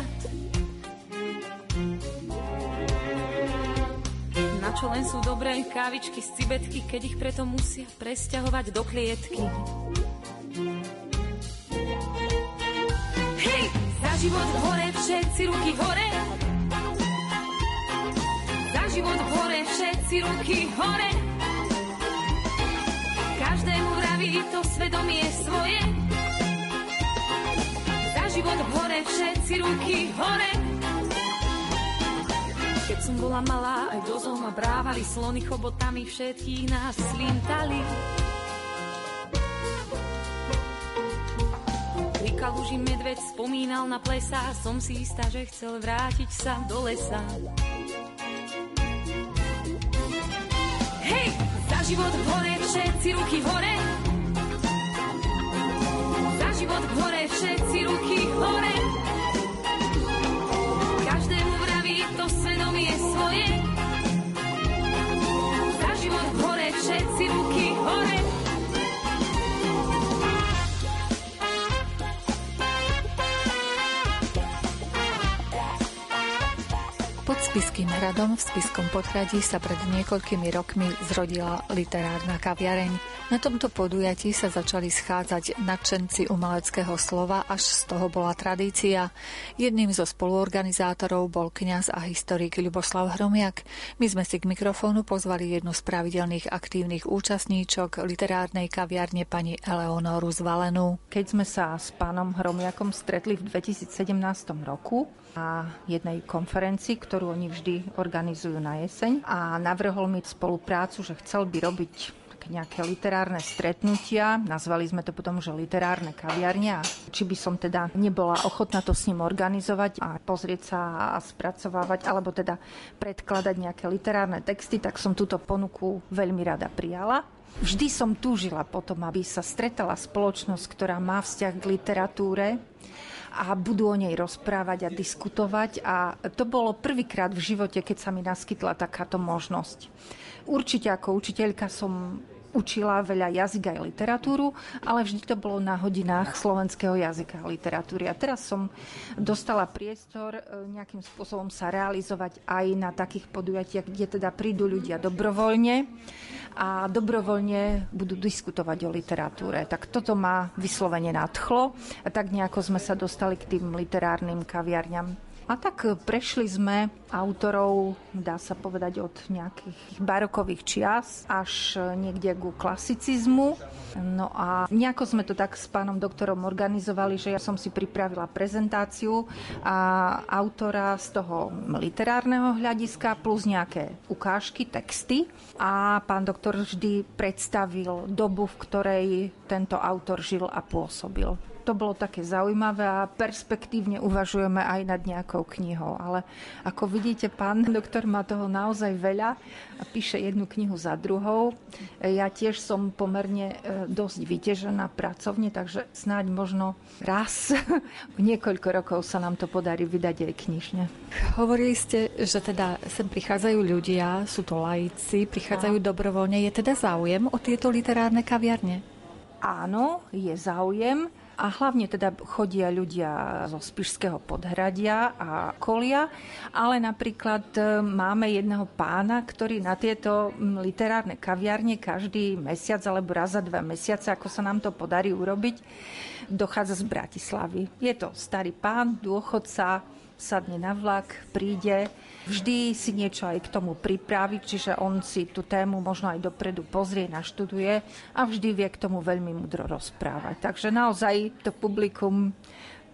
Na čo len sú dobré kávičky z cibetky, keď ich preto musia presťahovať do klietky. Hej, za život hore, všetci ruky hore. Za život hore, všetci ruky hore. Každému vraví to svedomie svoje. Život hore, všetci ruky hore. Keď som bola malá, aj do zoo ma brávali slony chobotami, všetkých nás slintali. kaluži medveď spomínal na plesa, som si istá, že chcel vrátiť sa do lesa. Hej, za život hore, všetci ruky hore. Za život hore, všetci ruky hore. Každému vraví to svedomie svoje. Spiským hradom v Spiskom podhradí sa pred niekoľkými rokmi zrodila literárna kaviareň. Na tomto podujatí sa začali schádzať nadšenci umeleckého slova, až z toho bola tradícia. Jedným zo spoluorganizátorov bol kňaz a historik Ľuboslav Hromiak. My sme si k mikrofónu pozvali jednu z pravidelných aktívnych účastníčok literárnej kaviarne pani Eleonoru Zvalenú. Keď sme sa s pánom Hromiakom stretli v 2017 roku, na jednej konferencii, ktorú oni vždy organizujú na jeseň a navrhol mi spoluprácu, že chcel by robiť nejaké literárne stretnutia. Nazvali sme to potom, že literárne kaviarnia. Či by som teda nebola ochotná to s ním organizovať a pozrieť sa a spracovávať, alebo teda predkladať nejaké literárne texty, tak som túto ponuku veľmi rada prijala. Vždy som túžila potom, aby sa stretala spoločnosť, ktorá má vzťah k literatúre, a budú o nej rozprávať a diskutovať. A to bolo prvýkrát v živote, keď sa mi naskytla takáto možnosť. Určite ako učiteľka som učila veľa jazyka aj literatúru, ale vždy to bolo na hodinách slovenského jazyka a literatúry. A teraz som dostala priestor e, nejakým spôsobom sa realizovať aj na takých podujatiach, kde teda prídu ľudia dobrovoľne a dobrovoľne budú diskutovať o literatúre. Tak toto ma vyslovene nadchlo a tak nejako sme sa dostali k tým literárnym kaviarňam. A tak prešli sme autorov, dá sa povedať, od nejakých barokových čias až niekde ku klasicizmu. No a nejako sme to tak s pánom doktorom organizovali, že ja som si pripravila prezentáciu a autora z toho literárneho hľadiska plus nejaké ukážky, texty. A pán doktor vždy predstavil dobu, v ktorej tento autor žil a pôsobil to bolo také zaujímavé a perspektívne uvažujeme aj nad nejakou knihou. Ale ako vidíte, pán doktor má toho naozaj veľa a píše jednu knihu za druhou. Ja tiež som pomerne e, dosť vytežená pracovne, takže snáď možno raz niekoľko rokov sa nám to podarí vydať aj knižne. Hovorili ste, že teda sem prichádzajú ľudia, sú to laici, prichádzajú a... dobrovoľne. Je teda záujem o tieto literárne kaviarne? Áno, je záujem a hlavne teda chodia ľudia zo Spišského podhradia a kolia, ale napríklad e, máme jedného pána, ktorý na tieto literárne kaviarne každý mesiac alebo raz za dva mesiace, ako sa nám to podarí urobiť, dochádza z Bratislavy. Je to starý pán, dôchodca, sadne na vlak, príde, vždy si niečo aj k tomu pripraví, čiže on si tú tému možno aj dopredu pozrie, naštuduje a vždy vie k tomu veľmi mudro rozprávať. Takže naozaj to publikum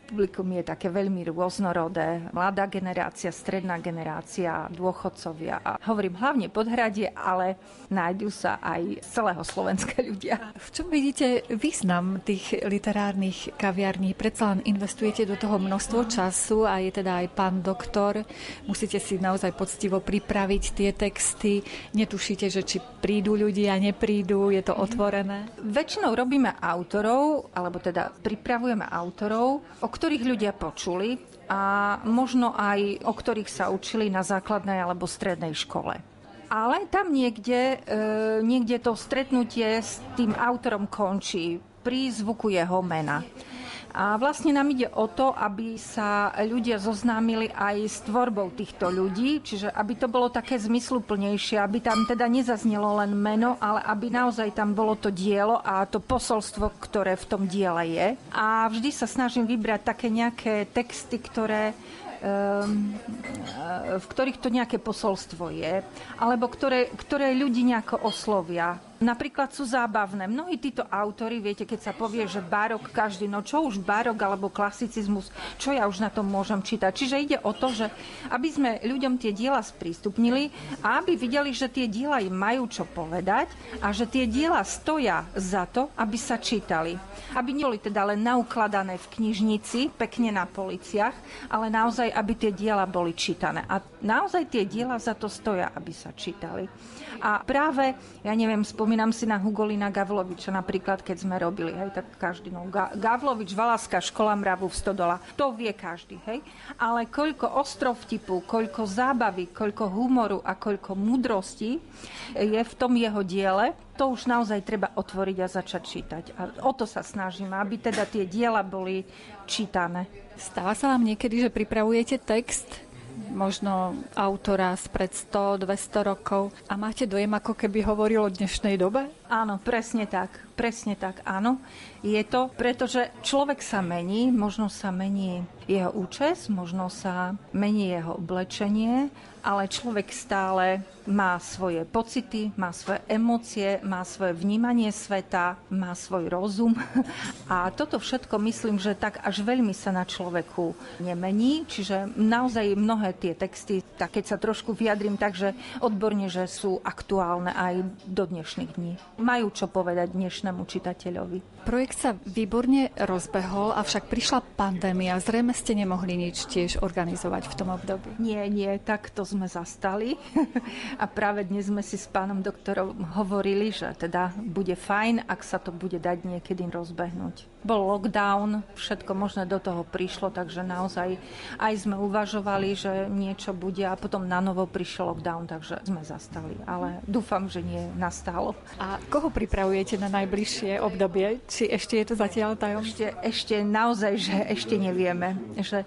publikum je také veľmi rôznorodé. Mladá generácia, stredná generácia, dôchodcovia. A hovorím hlavne podhradie, ale nájdú sa aj z celého Slovenska ľudia. V čom vidíte význam tých literárnych kaviarní? Predsa len investujete do toho množstvo času a je teda aj pán doktor. Musíte si naozaj poctivo pripraviť tie texty. Netušíte, že či prídu ľudia, neprídu, je to otvorené? Väčšinou robíme autorov, alebo teda pripravujeme autorov, o ktorých ľudia počuli a možno aj o ktorých sa učili na základnej alebo strednej škole. Ale tam niekde, e, niekde to stretnutie s tým autorom končí pri zvuku jeho mena. A vlastne nám ide o to, aby sa ľudia zoznámili aj s tvorbou týchto ľudí, čiže aby to bolo také zmysluplnejšie, aby tam teda nezaznelo len meno, ale aby naozaj tam bolo to dielo a to posolstvo, ktoré v tom diele je. A vždy sa snažím vybrať také nejaké texty, ktoré ehm, v ktorých to nejaké posolstvo je, alebo ktoré, ktoré ľudí nejako oslovia napríklad sú zábavné. Mnohí títo autory, viete, keď sa povie, že barok každý, no čo už barok alebo klasicizmus, čo ja už na tom môžem čítať. Čiže ide o to, že aby sme ľuďom tie diela sprístupnili a aby videli, že tie diela im majú čo povedať a že tie diela stoja za to, aby sa čítali. Aby neboli teda len naukladané v knižnici, pekne na policiach, ale naozaj, aby tie diela boli čítané. A naozaj tie diela za to stoja, aby sa čítali. A práve, ja neviem, spomínam si na Hugolina Gavloviča napríklad, keď sme robili, hej, tak každý, no, Ga- Gavlovič, Valaska, škola mravu v Stodola, to vie každý, hej. Ale koľko ostrov vtipu, koľko zábavy, koľko humoru a koľko múdrosti je v tom jeho diele, to už naozaj treba otvoriť a začať čítať. A o to sa snažím, aby teda tie diela boli čítané. Stáva sa vám niekedy, že pripravujete text možno autora spred 100-200 rokov a máte dojem, ako keby hovoril o dnešnej dobe? Áno, presne tak. Presne tak, áno. Je to, pretože človek sa mení, možno sa mení jeho účes, možno sa mení jeho oblečenie, ale človek stále má svoje pocity, má svoje emócie, má svoje vnímanie sveta, má svoj rozum. A toto všetko myslím, že tak až veľmi sa na človeku nemení. Čiže naozaj mnohé tie texty, tak keď sa trošku vyjadrím tak, že odborne, že sú aktuálne aj do dnešných dní. Majú čo povedať dnešnému čitateľovi. Projekt sa výborne rozbehol, avšak prišla pandémia. Zrejme ste nemohli nič tiež organizovať v tom období. Nie, nie, tak to sme zastali. A práve dnes sme si s pánom doktorom hovorili, že teda bude fajn, ak sa to bude dať niekedy rozbehnúť. Bol lockdown, všetko možné do toho prišlo, takže naozaj aj sme uvažovali, že niečo bude a potom na novo prišiel lockdown, takže sme zastali. Ale dúfam, že nie nastalo. A koho pripravujete na najbližšie obdobie? Či ešte je to zatiaľ tajom? Ešte, ešte naozaj, že ešte nevieme. Že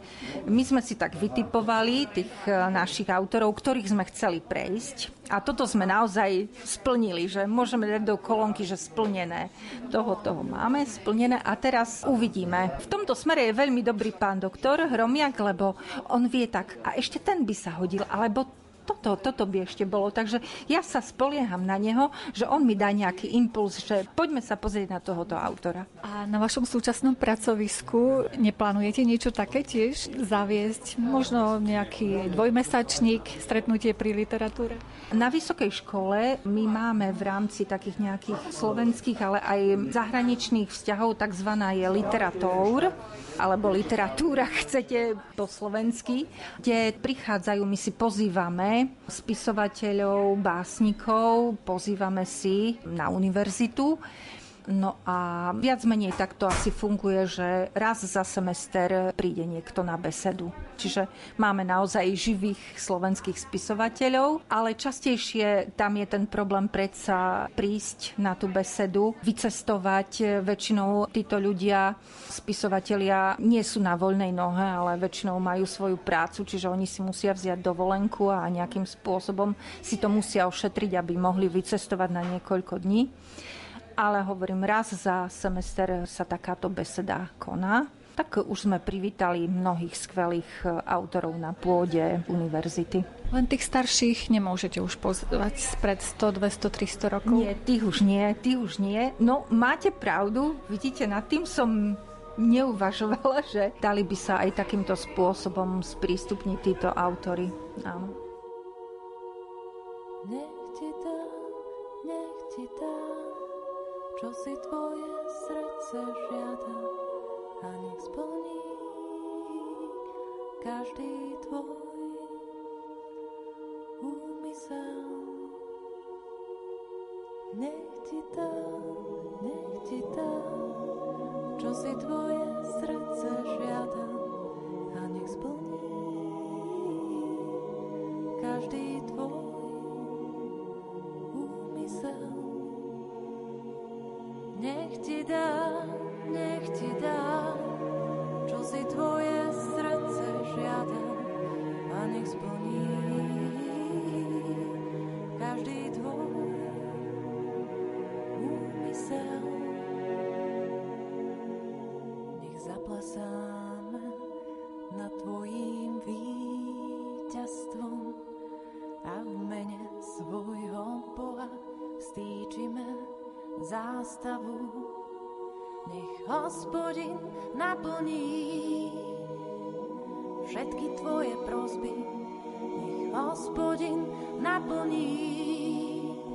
my sme si tak vytipovali tých eh, našich autorov, ktorých sme chceli prejsť a toto sme naozaj splnili, že môžeme dať do kolónky, že splnené. Toho, toho máme splnené a teraz uvidíme. V tomto smere je veľmi dobrý pán doktor Hromiak, lebo on vie tak, a ešte ten by sa hodil, alebo toto, toto by ešte bolo. Takže ja sa spolieham na neho, že on mi dá nejaký impuls, že poďme sa pozrieť na tohoto autora. A na vašom súčasnom pracovisku neplánujete niečo také tiež zaviesť? Možno nejaký dvojmesačník, stretnutie pri literatúre? Na vysokej škole my máme v rámci takých nejakých slovenských, ale aj zahraničných vzťahov tzv. je literatúr alebo literatúra, chcete po slovensky, kde prichádzajú, my si pozývame spisovateľov, básnikov, pozývame si na univerzitu No a viac menej takto asi funguje, že raz za semester príde niekto na besedu. Čiže máme naozaj živých slovenských spisovateľov, ale častejšie tam je ten problém predsa prísť na tú besedu, vycestovať. Väčšinou títo ľudia, spisovatelia, nie sú na voľnej nohe, ale väčšinou majú svoju prácu, čiže oni si musia vziať dovolenku a nejakým spôsobom si to musia ošetriť, aby mohli vycestovať na niekoľko dní ale hovorím, raz za semester sa takáto beseda koná. Tak už sme privítali mnohých skvelých e, autorov na pôde univerzity. Len tých starších nemôžete už pozvať spred 100, 200, 300 rokov? Nie, tých už nie, tých už nie. No, máte pravdu, vidíte, nad tým som neuvažovala, že dali by sa aj takýmto spôsobom sprístupniť títo autory. Áno. Čo si tvoje srdce žiada a nech splní každý tvoj úmysel. Nech ti dá, nech ti dá, čo si tvoje srdce žiada a nech splní dá, nech ti dá, čo si tvoje srdce žiada a nech splní každý tvoj úmysel. Nech zaplasáme nad tvojím víťazstvom a v mene svojho Boha vstýčime zástavu. Nech hospodin naplní všetky tvoje prosby. Nech hospodin naplní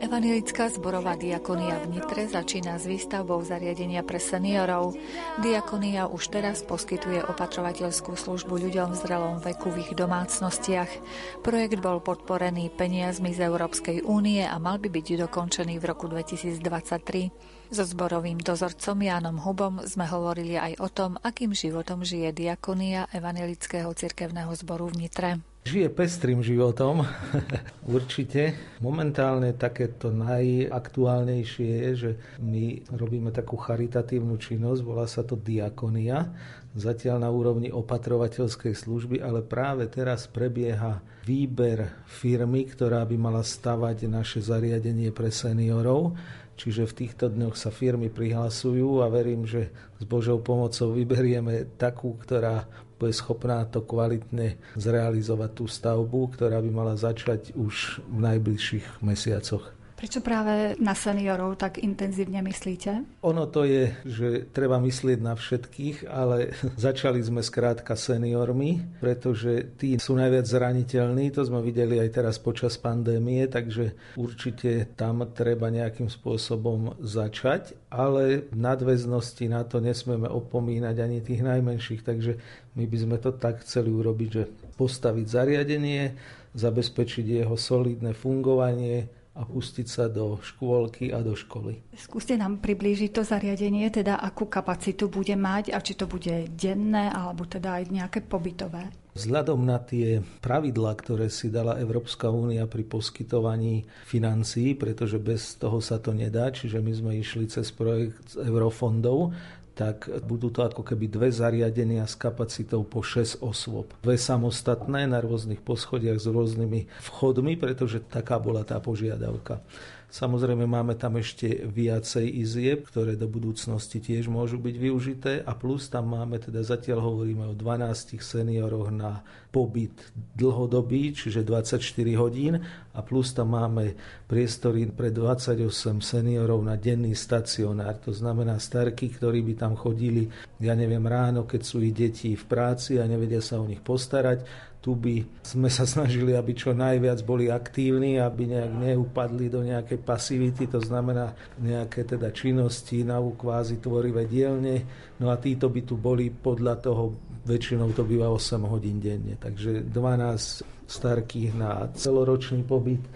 Evangelická zborová diakonia v Nitre začína s výstavbou zariadenia pre seniorov. Diakonia už teraz poskytuje opatrovateľskú službu ľuďom v zrelom veku v ich domácnostiach. Projekt bol podporený peniazmi z Európskej únie a mal by byť dokončený v roku 2023. So zborovým dozorcom Jánom Hubom sme hovorili aj o tom, akým životom žije diakonia Evangelického cirkevného zboru v Nitre. Žije pestrým životom, určite. Momentálne takéto najaktuálnejšie je, že my robíme takú charitatívnu činnosť, volá sa to diakonia, zatiaľ na úrovni opatrovateľskej služby, ale práve teraz prebieha výber firmy, ktorá by mala stavať naše zariadenie pre seniorov. Čiže v týchto dňoch sa firmy prihlasujú a verím, že s Božou pomocou vyberieme takú, ktorá bude schopná to kvalitne zrealizovať tú stavbu, ktorá by mala začať už v najbližších mesiacoch. Prečo práve na seniorov tak intenzívne myslíte? Ono to je, že treba myslieť na všetkých, ale začali sme skrátka seniormi, pretože tí sú najviac zraniteľní, to sme videli aj teraz počas pandémie, takže určite tam treba nejakým spôsobom začať, ale v nadväznosti na to nesmieme opomínať ani tých najmenších, takže my by sme to tak chceli urobiť, že postaviť zariadenie, zabezpečiť jeho solidné fungovanie, a pustiť sa do škôlky a do školy. Skúste nám priblížiť to zariadenie, teda akú kapacitu bude mať a či to bude denné alebo teda aj nejaké pobytové. Vzhľadom na tie pravidlá, ktoré si dala Európska únia pri poskytovaní financií, pretože bez toho sa to nedá, čiže my sme išli cez projekt z eurofondov, tak budú to ako keby dve zariadenia s kapacitou po 6 osôb. Dve samostatné na rôznych poschodiach s rôznymi vchodmi, pretože taká bola tá požiadavka. Samozrejme máme tam ešte viacej izieb, ktoré do budúcnosti tiež môžu byť využité a plus tam máme, teda zatiaľ hovoríme o 12 senioroch na pobyt dlhodobý, čiže 24 hodín a plus tam máme priestory pre 28 seniorov na denný stacionár. To znamená starky, ktorí by tam chodili, ja neviem, ráno, keď sú ich deti v práci a nevedia sa o nich postarať, tu by sme sa snažili, aby čo najviac boli aktívni, aby nejak neupadli do nejakej pasivity, to znamená nejaké teda činnosti na kvázi tvorivé dielne. No a títo by tu boli podľa toho, väčšinou to býva 8 hodín denne. Takže 12 starkých na celoročný pobyt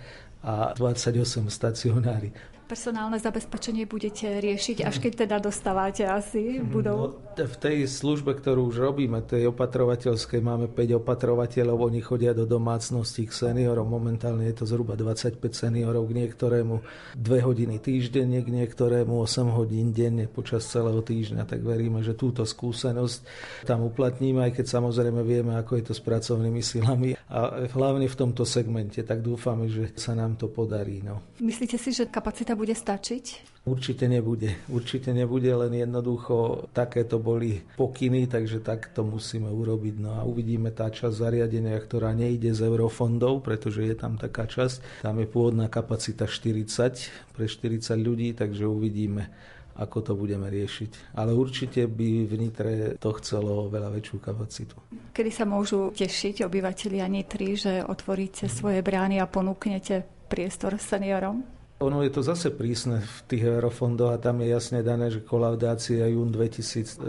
a 28 stacionári personálne zabezpečenie budete riešiť, až keď teda dostávate asi mhm. budov? No, v tej službe, ktorú už robíme, tej opatrovateľskej, máme 5 opatrovateľov, oni chodia do domácností k seniorom. Momentálne je to zhruba 25 seniorov, k niektorému 2 hodiny týždenne, k niektorému 8 hodín denne počas celého týždňa. Tak veríme, že túto skúsenosť tam uplatníme, aj keď samozrejme vieme, ako je to s pracovnými silami. A hlavne v tomto segmente, tak dúfame, že sa nám to podarí. No. Myslíte si, že kapacita bude stačiť? Určite nebude. Určite nebude, len jednoducho takéto boli pokyny, takže tak to musíme urobiť. No a uvidíme tá časť zariadenia, ktorá nejde z eurofondov, pretože je tam taká časť. Tam je pôvodná kapacita 40 pre 40 ľudí, takže uvidíme ako to budeme riešiť. Ale určite by v Nitre to chcelo veľa väčšiu kapacitu. Kedy sa môžu tešiť obyvateľia Nitry, že otvoríte svoje brány a ponúknete priestor seniorom? Ono je to zase prísne v tých eurofondoch a tam je jasne dané, že kolaudácia jún 2023,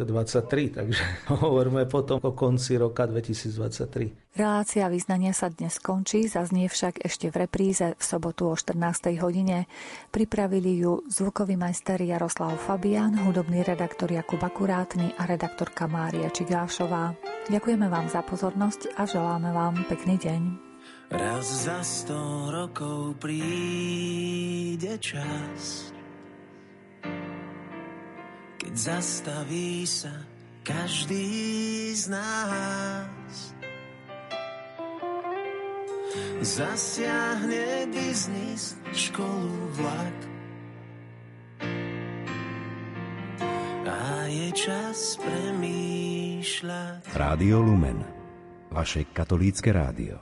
takže hovoríme potom o konci roka 2023. Relácia význania sa dnes skončí, zaznie však ešte v repríze v sobotu o 14. hodine. Pripravili ju zvukový majster Jaroslav Fabian, hudobný redaktor Jakub Akurátny a redaktorka Mária Čigášová. Ďakujeme vám za pozornosť a želáme vám pekný deň. Raz za sto rokov príde čas, keď zastaví sa každý z nás. Zasiahne biznis, školu, vlak. A je čas premýšľať. Rádio Lumen, vaše katolícke rádio.